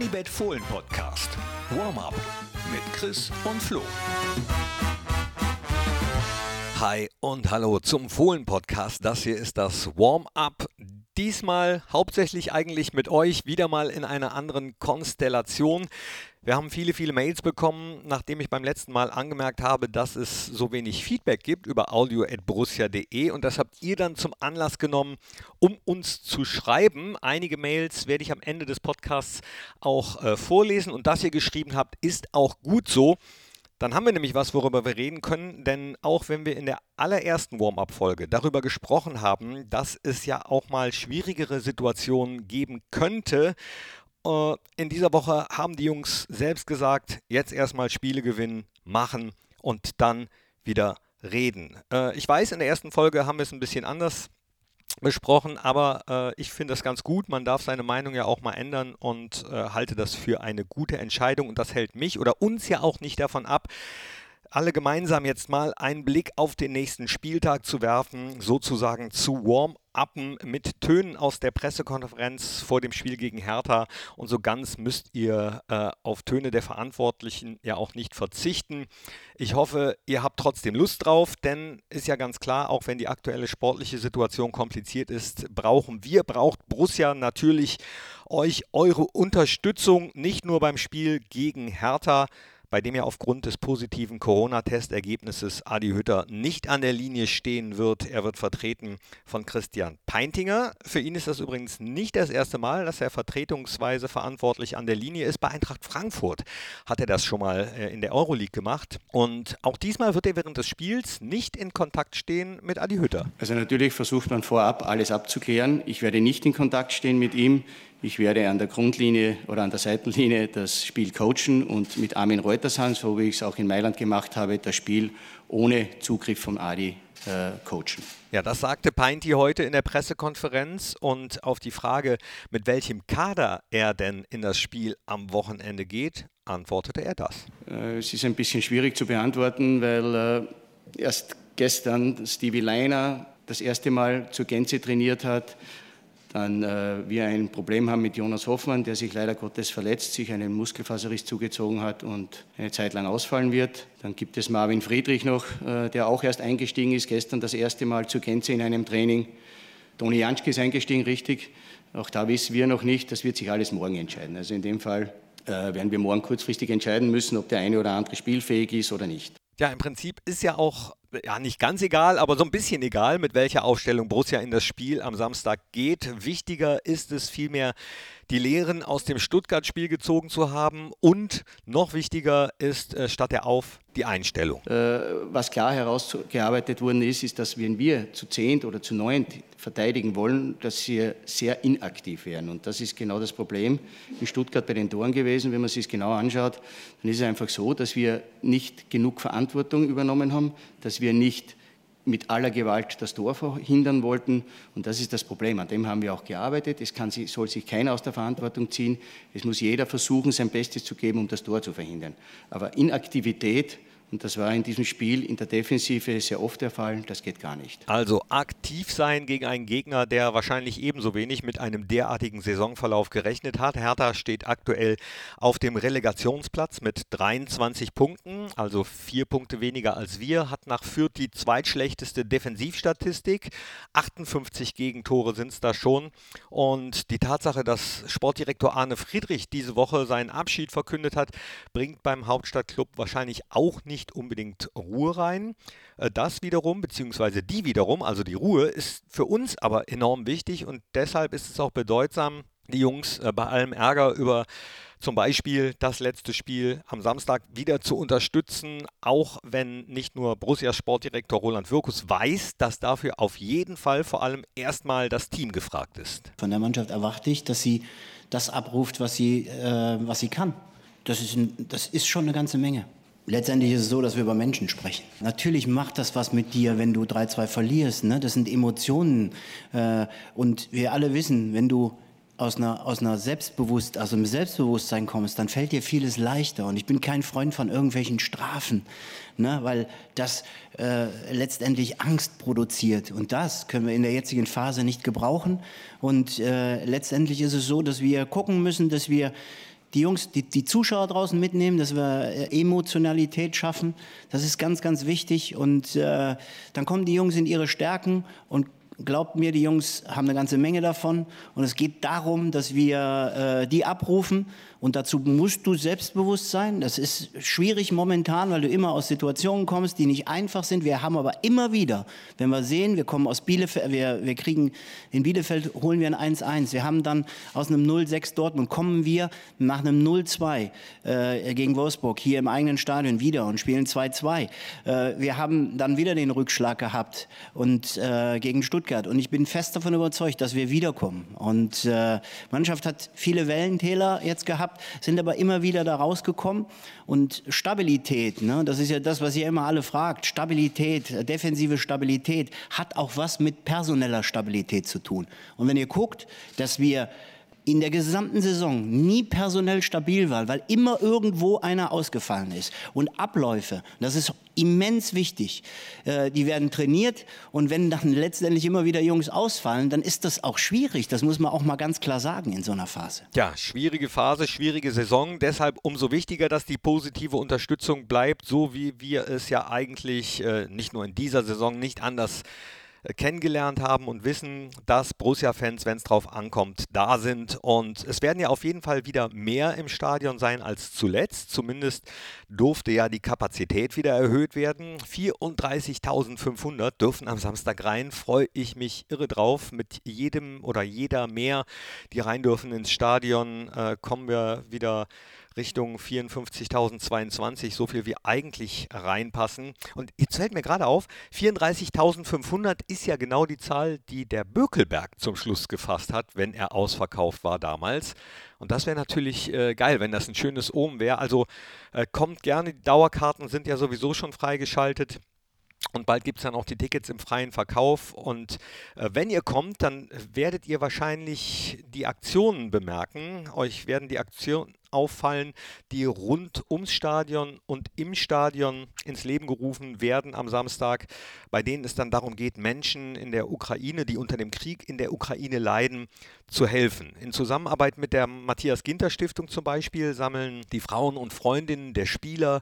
Unibet Fohlen Podcast. Warm-up mit Chris und Flo. Hi und hallo zum Fohlen Podcast. Das hier ist das Warm-up. Diesmal hauptsächlich eigentlich mit euch, wieder mal in einer anderen Konstellation. Wir haben viele, viele Mails bekommen, nachdem ich beim letzten Mal angemerkt habe, dass es so wenig Feedback gibt über audio.borussia.de und das habt ihr dann zum Anlass genommen, um uns zu schreiben. Einige Mails werde ich am Ende des Podcasts auch äh, vorlesen und das ihr geschrieben habt, ist auch gut so. Dann haben wir nämlich was, worüber wir reden können, denn auch wenn wir in der allerersten Warm-up-Folge darüber gesprochen haben, dass es ja auch mal schwierigere Situationen geben könnte, äh, in dieser Woche haben die Jungs selbst gesagt, jetzt erstmal Spiele gewinnen, machen und dann wieder reden. Äh, ich weiß, in der ersten Folge haben wir es ein bisschen anders besprochen, aber äh, ich finde das ganz gut. Man darf seine Meinung ja auch mal ändern und äh, halte das für eine gute Entscheidung und das hält mich oder uns ja auch nicht davon ab, alle gemeinsam jetzt mal einen Blick auf den nächsten Spieltag zu werfen, sozusagen zu Warm-Uppen mit Tönen aus der Pressekonferenz vor dem Spiel gegen Hertha. Und so ganz müsst ihr äh, auf Töne der Verantwortlichen ja auch nicht verzichten. Ich hoffe, ihr habt trotzdem Lust drauf, denn ist ja ganz klar, auch wenn die aktuelle sportliche Situation kompliziert ist, brauchen wir, braucht Borussia natürlich euch eure Unterstützung, nicht nur beim Spiel gegen Hertha, bei dem ja aufgrund des positiven Corona-Testergebnisses Adi Hütter nicht an der Linie stehen wird. Er wird vertreten von Christian Peintinger. Für ihn ist das übrigens nicht das erste Mal, dass er vertretungsweise verantwortlich an der Linie ist. Bei Eintracht Frankfurt hat er das schon mal äh, in der Euroleague gemacht. Und auch diesmal wird er während des Spiels nicht in Kontakt stehen mit Adi Hütter. Also natürlich versucht man vorab alles abzuklären. Ich werde nicht in Kontakt stehen mit ihm. Ich werde an der Grundlinie oder an der Seitenlinie das Spiel coachen und mit Armin Reutershans, so wie ich es auch in Mailand gemacht habe, das Spiel ohne Zugriff vom Adi äh, coachen. Ja, das sagte Peinti heute in der Pressekonferenz und auf die Frage, mit welchem Kader er denn in das Spiel am Wochenende geht, antwortete er das. Äh, es ist ein bisschen schwierig zu beantworten, weil äh, erst gestern Stevie Leiner das erste Mal zur Gänze trainiert hat. Dann äh, wir ein Problem haben mit Jonas Hoffmann, der sich leider Gottes verletzt, sich einen Muskelfaserriss zugezogen hat und eine Zeit lang ausfallen wird. Dann gibt es Marvin Friedrich noch, äh, der auch erst eingestiegen ist, gestern das erste Mal zu Gänze in einem Training. Toni Janschke ist eingestiegen, richtig. Auch da wissen wir noch nicht, das wird sich alles morgen entscheiden. Also in dem Fall äh, werden wir morgen kurzfristig entscheiden müssen, ob der eine oder andere spielfähig ist oder nicht. Ja, im Prinzip ist ja auch ja, nicht ganz egal, aber so ein bisschen egal, mit welcher Aufstellung Borussia in das Spiel am Samstag geht. Wichtiger ist es vielmehr, die Lehren aus dem Stuttgart-Spiel gezogen zu haben und noch wichtiger ist äh, statt der Auf die Einstellung. Äh, was klar herausgearbeitet worden ist, ist, dass wenn wir zu zehnt oder zu neunt verteidigen wollen, dass sie sehr inaktiv werden. Und das ist genau das Problem in Stuttgart bei den Toren gewesen. Wenn man sich es genau anschaut, dann ist es einfach so, dass wir nicht genug Verantwortung übernommen haben, dass wir nicht mit aller Gewalt das Tor verhindern wollten. Und das ist das Problem. An dem haben wir auch gearbeitet. Es kann, soll sich keiner aus der Verantwortung ziehen. Es muss jeder versuchen, sein Bestes zu geben, um das Tor zu verhindern. Aber Inaktivität und das war in diesem Spiel in der Defensive sehr oft der Fall. Das geht gar nicht. Also aktiv sein gegen einen Gegner, der wahrscheinlich ebenso wenig mit einem derartigen Saisonverlauf gerechnet hat. Hertha steht aktuell auf dem Relegationsplatz mit 23 Punkten, also vier Punkte weniger als wir. Hat nach Fürth die zweitschlechteste Defensivstatistik. 58 Gegentore sind es da schon. Und die Tatsache, dass Sportdirektor Arne Friedrich diese Woche seinen Abschied verkündet hat, bringt beim Hauptstadtclub wahrscheinlich auch nicht nicht unbedingt Ruhe rein. Äh, das wiederum, beziehungsweise die wiederum, also die Ruhe, ist für uns aber enorm wichtig und deshalb ist es auch bedeutsam, die Jungs äh, bei allem Ärger über zum Beispiel das letzte Spiel am Samstag wieder zu unterstützen, auch wenn nicht nur Borussias Sportdirektor Roland Wirkus weiß, dass dafür auf jeden Fall vor allem erstmal das Team gefragt ist. Von der Mannschaft erwarte ich, dass sie das abruft, was sie, äh, was sie kann. Das ist, ein, das ist schon eine ganze Menge. Letztendlich ist es so, dass wir über Menschen sprechen. Natürlich macht das was mit dir, wenn du 3-2 verlierst. Ne? Das sind Emotionen. Äh, und wir alle wissen, wenn du aus einer, aus einer Selbstbewusst, also einem Selbstbewusstsein kommst, dann fällt dir vieles leichter. Und ich bin kein Freund von irgendwelchen Strafen, ne? weil das äh, letztendlich Angst produziert. Und das können wir in der jetzigen Phase nicht gebrauchen. Und äh, letztendlich ist es so, dass wir gucken müssen, dass wir die Jungs, die, die Zuschauer draußen mitnehmen, dass wir äh, Emotionalität schaffen. Das ist ganz, ganz wichtig. Und äh, dann kommen die Jungs in ihre Stärken und glaubt mir, die Jungs haben eine ganze Menge davon. Und es geht darum, dass wir äh, die abrufen und dazu musst du selbstbewusst sein. Das ist schwierig momentan, weil du immer aus Situationen kommst, die nicht einfach sind. Wir haben aber immer wieder, wenn wir sehen, wir kommen aus Bielefeld, wir, wir kriegen in Bielefeld, holen wir ein 1-1. Wir haben dann aus einem 0-6 Dortmund kommen wir nach einem 0-2 äh, gegen Wolfsburg hier im eigenen Stadion wieder und spielen 2-2. Äh, wir haben dann wieder den Rückschlag gehabt und äh, gegen Stuttgart. Und ich bin fest davon überzeugt, dass wir wiederkommen. Und äh, Mannschaft hat viele Wellentäler jetzt gehabt gehabt, sind aber immer wieder da rausgekommen. Und Stabilität, ne, das ist ja das, was ihr immer alle fragt, Stabilität, defensive Stabilität, hat auch was mit personeller Stabilität zu tun. Und wenn ihr guckt, dass wir in der gesamten Saison nie personell stabil war, weil immer irgendwo einer ausgefallen ist. Und Abläufe, das ist immens wichtig. Äh, die werden trainiert und wenn dann letztendlich immer wieder Jungs ausfallen, dann ist das auch schwierig. Das muss man auch mal ganz klar sagen in so einer Phase. Ja, schwierige Phase, schwierige Saison. Deshalb umso wichtiger, dass die positive Unterstützung bleibt, so wie wir es ja eigentlich äh, nicht nur in dieser Saison nicht anders äh, kennengelernt haben und wissen, dass Borussia-Fans, wenn es drauf ankommt, da sind. Und es werden ja auf jeden Fall wieder mehr im Stadion sein als zuletzt. Zumindest durfte ja die Kapazität wieder erhöht werden. 34.500 dürfen am Samstag rein. Freue ich mich irre drauf. Mit jedem oder jeder mehr, die rein dürfen ins Stadion, äh, kommen wir wieder Richtung 54.022, so viel wie eigentlich reinpassen. Und jetzt fällt mir gerade auf, 34.500 ist ja genau die Zahl, die der Bökelberg zum Schluss gefasst hat, wenn er ausverkauft war damals. Und das wäre natürlich äh, geil, wenn das ein schönes Omen wäre. Also äh, kommt gerne, die Dauerkarten sind ja sowieso schon freigeschaltet. Und bald gibt es dann auch die Tickets im freien Verkauf. Und äh, wenn ihr kommt, dann werdet ihr wahrscheinlich die Aktionen bemerken. Euch werden die Aktionen auffallen, die rund ums Stadion und im Stadion ins Leben gerufen werden am Samstag, bei denen es dann darum geht, Menschen in der Ukraine, die unter dem Krieg in der Ukraine leiden, zu helfen. In Zusammenarbeit mit der Matthias Ginter Stiftung zum Beispiel sammeln die Frauen und Freundinnen der Spieler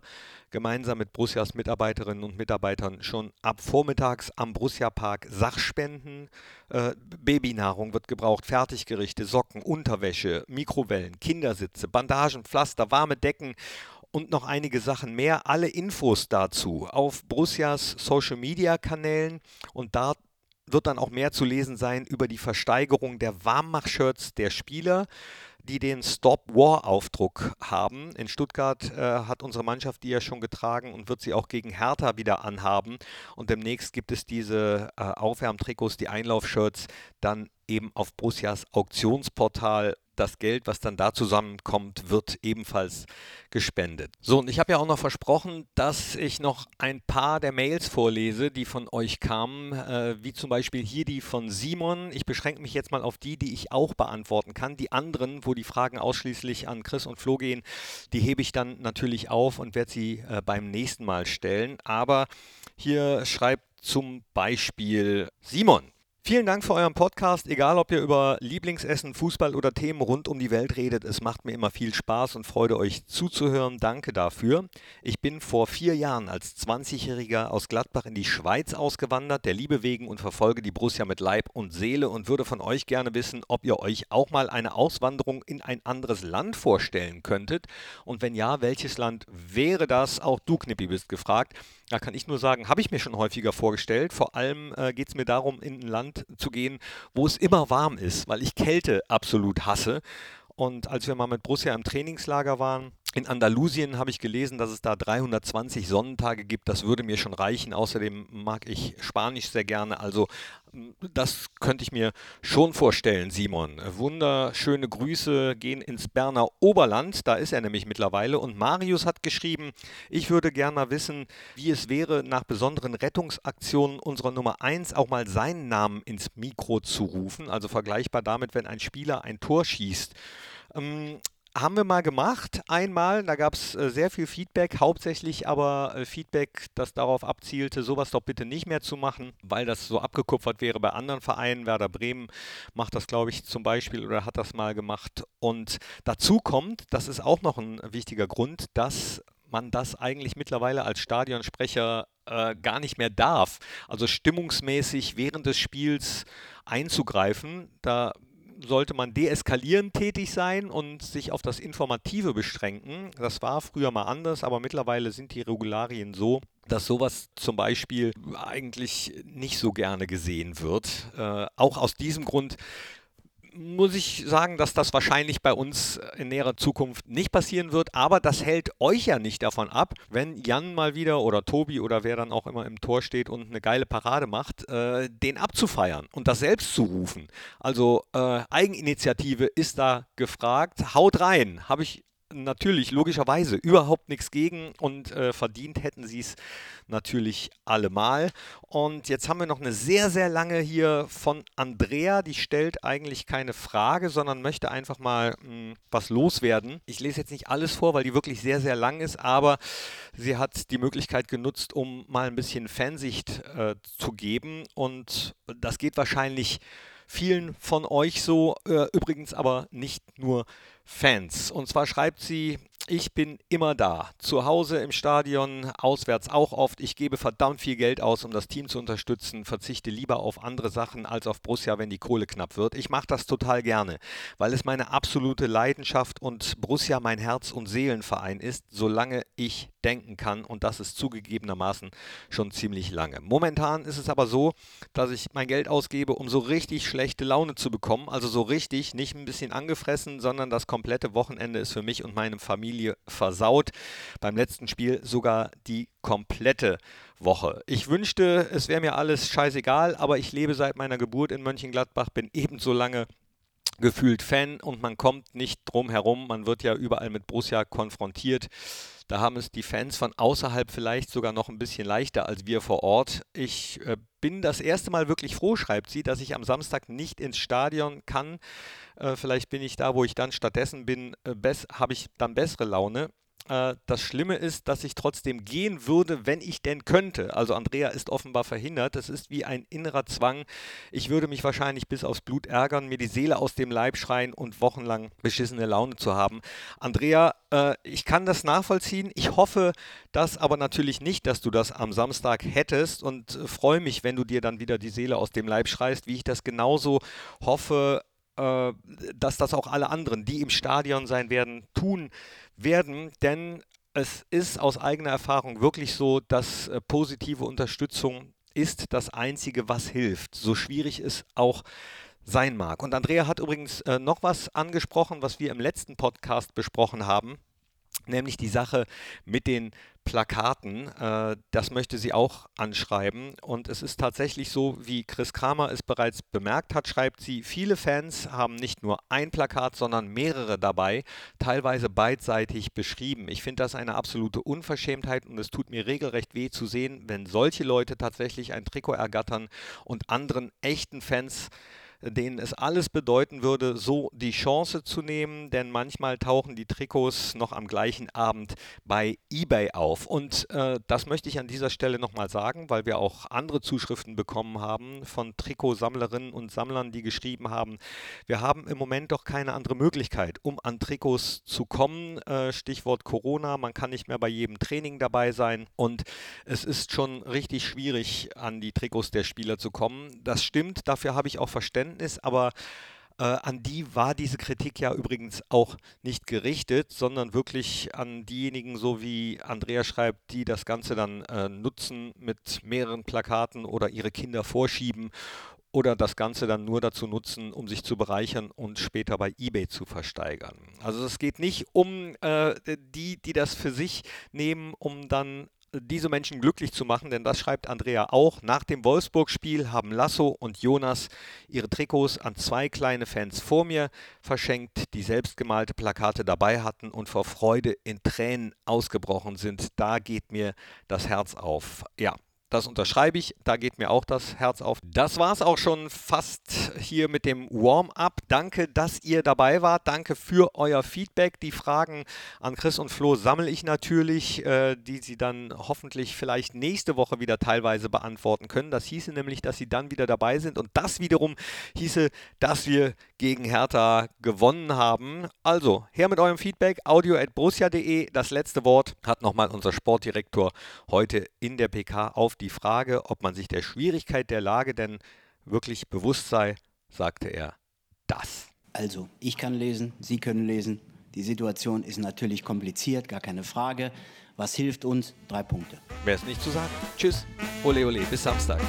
gemeinsam mit Borussias Mitarbeiterinnen und Mitarbeitern schon ab vormittags am Borussia Park Sachspenden. Äh, Babynahrung wird gebraucht, Fertiggerichte, Socken, Unterwäsche, Mikrowellen, Kindersitze, Bandagen, Pflaster, warme Decken und noch einige Sachen mehr. Alle Infos dazu auf Borussias Social Media Kanälen und da wird dann auch mehr zu lesen sein über die Versteigerung der Warmmach-Shirts der Spieler die den Stop War-Aufdruck haben. In Stuttgart äh, hat unsere Mannschaft die ja schon getragen und wird sie auch gegen Hertha wieder anhaben. Und demnächst gibt es diese äh, Aufwärmtrikots, die Einlaufshirts, dann eben auf Borussias Auktionsportal das Geld, was dann da zusammenkommt, wird ebenfalls gespendet. So, und ich habe ja auch noch versprochen, dass ich noch ein paar der Mails vorlese, die von euch kamen, äh, wie zum Beispiel hier die von Simon. Ich beschränke mich jetzt mal auf die, die ich auch beantworten kann. Die anderen, wo die Fragen ausschließlich an Chris und Flo gehen, die hebe ich dann natürlich auf und werde sie äh, beim nächsten Mal stellen. Aber hier schreibt zum Beispiel Simon. Vielen Dank für euren Podcast. Egal, ob ihr über Lieblingsessen, Fußball oder Themen rund um die Welt redet, es macht mir immer viel Spaß und Freude, euch zuzuhören. Danke dafür. Ich bin vor vier Jahren als 20-Jähriger aus Gladbach in die Schweiz ausgewandert, der Liebe wegen und verfolge die Borussia mit Leib und Seele und würde von euch gerne wissen, ob ihr euch auch mal eine Auswanderung in ein anderes Land vorstellen könntet. Und wenn ja, welches Land wäre das? Auch du, Knippi, bist gefragt. Da kann ich nur sagen, habe ich mir schon häufiger vorgestellt. Vor allem äh, geht es mir darum, in ein Land zu gehen, wo es immer warm ist, weil ich Kälte absolut hasse. Und als wir mal mit Borussia im Trainingslager waren, in Andalusien habe ich gelesen, dass es da 320 Sonnentage gibt. Das würde mir schon reichen. Außerdem mag ich Spanisch sehr gerne. Also das könnte ich mir schon vorstellen, Simon. Wunderschöne Grüße gehen ins Berner Oberland. Da ist er nämlich mittlerweile. Und Marius hat geschrieben, ich würde gerne mal wissen, wie es wäre, nach besonderen Rettungsaktionen unserer Nummer 1 auch mal seinen Namen ins Mikro zu rufen. Also vergleichbar damit, wenn ein Spieler ein Tor schießt. Haben wir mal gemacht, einmal. Da gab es äh, sehr viel Feedback, hauptsächlich aber äh, Feedback, das darauf abzielte, sowas doch bitte nicht mehr zu machen, weil das so abgekupfert wäre bei anderen Vereinen. Werder Bremen macht das, glaube ich, zum Beispiel oder hat das mal gemacht. Und dazu kommt, das ist auch noch ein wichtiger Grund, dass man das eigentlich mittlerweile als Stadionsprecher äh, gar nicht mehr darf. Also stimmungsmäßig während des Spiels einzugreifen. Da sollte man deeskalierend tätig sein und sich auf das Informative beschränken. Das war früher mal anders, aber mittlerweile sind die Regularien so, dass sowas zum Beispiel eigentlich nicht so gerne gesehen wird. Äh, auch aus diesem Grund muss ich sagen, dass das wahrscheinlich bei uns in näherer Zukunft nicht passieren wird. Aber das hält euch ja nicht davon ab, wenn Jan mal wieder oder Tobi oder wer dann auch immer im Tor steht und eine geile Parade macht, äh, den abzufeiern und das selbst zu rufen. Also äh, Eigeninitiative ist da gefragt. Haut rein, habe ich natürlich logischerweise überhaupt nichts gegen und äh, verdient hätten sie es natürlich allemal. Und jetzt haben wir noch eine sehr, sehr lange hier von Andrea, die stellt eigentlich keine Frage, sondern möchte einfach mal mh, hm, was loswerden. Ich lese jetzt nicht alles vor, weil die wirklich sehr, sehr lang ist, aber sie hat die Möglichkeit genutzt, um mal ein bisschen Fansicht äh, zu geben und das geht wahrscheinlich vielen von euch so, äh, übrigens aber nicht nur Fans. Und zwar schreibt sie, ich bin immer da. Zu Hause im Stadion, auswärts auch oft. Ich gebe verdammt viel Geld aus, um das Team zu unterstützen, verzichte lieber auf andere Sachen als auf Borussia, wenn die Kohle knapp wird. Ich mache das total gerne, weil es meine absolute Leidenschaft und Borussia mein Herz- und Seelenverein ist, solange ich denken kann. Und das ist zugegebenermaßen schon ziemlich lange. Momentan ist es aber so, dass ich mein Geld ausgebe, um so richtig schlechte Laune zu bekommen. Also so richtig, nicht ein bisschen angefressen, sondern das komplette Wochenende ist für mich und meine Familie versaut. Beim letzten Spiel sogar die komplette Woche. Ich wünschte, es wäre mir alles scheißegal, aber ich lebe seit meiner Geburt in Mönchengladbach, bin ebenso lange gefühlt Fan und man kommt nicht drum herum. Man wird ja überall mit Borussia konfrontiert. Da haben es die Fans von außerhalb vielleicht sogar noch ein bisschen leichter als wir vor Ort. Ich äh, bin das erste Mal wirklich froh, schreibt sie, dass ich am Samstag nicht ins Stadion kann. Äh, vielleicht bin ich da, wo ich dann stattdessen bin, äh, habe ich dann bessere Laune. Äh, das Schlimme ist, dass ich trotzdem gehen würde, wenn ich denn könnte. Also Andrea ist offenbar verhindert. Das ist wie ein innerer Zwang. Ich würde mich wahrscheinlich bis aufs Blut ärgern, mir die Seele aus dem Leib schreien und wochenlang beschissene Laune zu haben. Andrea, äh, ich kann das nachvollziehen. Ich hoffe das aber natürlich nicht, dass du das am Samstag hättest und äh, freue mich, wenn du dir dann wieder die Seele aus dem Leib schreist, wie ich das genauso hoffe, dass das auch alle anderen, die im Stadion sein werden, tun werden, denn es ist aus eigener Erfahrung wirklich so, dass äh, positive Unterstützung ist das Einzige, was hilft, so schwierig es auch sein mag. Und Andrea hat übrigens äh, noch was angesprochen, was wir im letzten Podcast besprochen haben nämlich die Sache mit den Plakaten. Äh, das möchte sie auch anschreiben. Und es ist tatsächlich so, wie Chris Kramer es bereits bemerkt hat, schreibt sie, viele Fans haben nicht nur ein Plakat, sondern mehrere dabei, teilweise beidseitig beschrieben. Ich finde das eine absolute Unverschämtheit und es tut mir regelrecht weh zu sehen, wenn solche Leute tatsächlich ein Trikot ergattern und anderen echten Fans denen es alles bedeuten würde, so die Chance zu nehmen, denn manchmal tauchen die Trikots noch am gleichen Abend bei eBay auf. Und äh, das möchte ich an dieser Stelle nochmal sagen, weil wir auch andere Zuschriften bekommen haben von Trikotsammlerinnen und Sammlern, die geschrieben haben, wir haben im Moment doch keine andere Möglichkeit, um an Trikots zu kommen. Äh, Stichwort Corona, man kann nicht mehr bei jedem Training dabei sein und es ist schon richtig schwierig, an die Trikots der Spieler zu kommen. Das stimmt, dafür habe ich auch Verständnis Verständnis, aber äh, an die war diese Kritik ja übrigens auch nicht gerichtet, sondern wirklich an diejenigen, so wie Andrea schreibt, die das Ganze dann äh, nutzen mit mehreren Plakaten oder ihre Kinder vorschieben oder das Ganze dann nur dazu nutzen, um sich zu bereichern und später bei eBay zu versteigern. Also es geht nicht um äh, die, die das für sich nehmen, um dann diese Menschen glücklich zu machen, denn das schreibt Andrea auch. Nach dem Wolfsburg-Spiel haben Lasso und Jonas ihre Trikots an zwei kleine Fans vor mir verschenkt, die selbstgemalte Plakate dabei hatten und vor Freude in Tränen ausgebrochen sind. Da geht mir das Herz auf. Ja, Das unterschreibe ich, da geht mir auch das Herz auf. Das war es auch schon fast hier mit dem Warm-up. Danke, dass ihr dabei wart. Danke für euer Feedback. Die Fragen an Chris und Flo sammle ich natürlich, äh, die sie dann hoffentlich vielleicht nächste Woche wieder teilweise beantworten können. Das hieße nämlich, dass sie dann wieder dabei sind und das wiederum hieße, dass wir gegen Hertha gewonnen haben. Also, her mit eurem Feedback, audio.borussia.de. Das letzte Wort hat nochmal unser Sportdirektor heute in der PK auf die Frage, ob man sich der Schwierigkeit der Lage denn wirklich bewusst sei, sagte er das. Also, ich kann lesen, Sie können lesen. Die Situation ist natürlich kompliziert, gar keine Frage. Was hilft uns? Drei Punkte. Mehr ist nicht zu sagen. Tschüss. Ole, ole. Bis Samstag.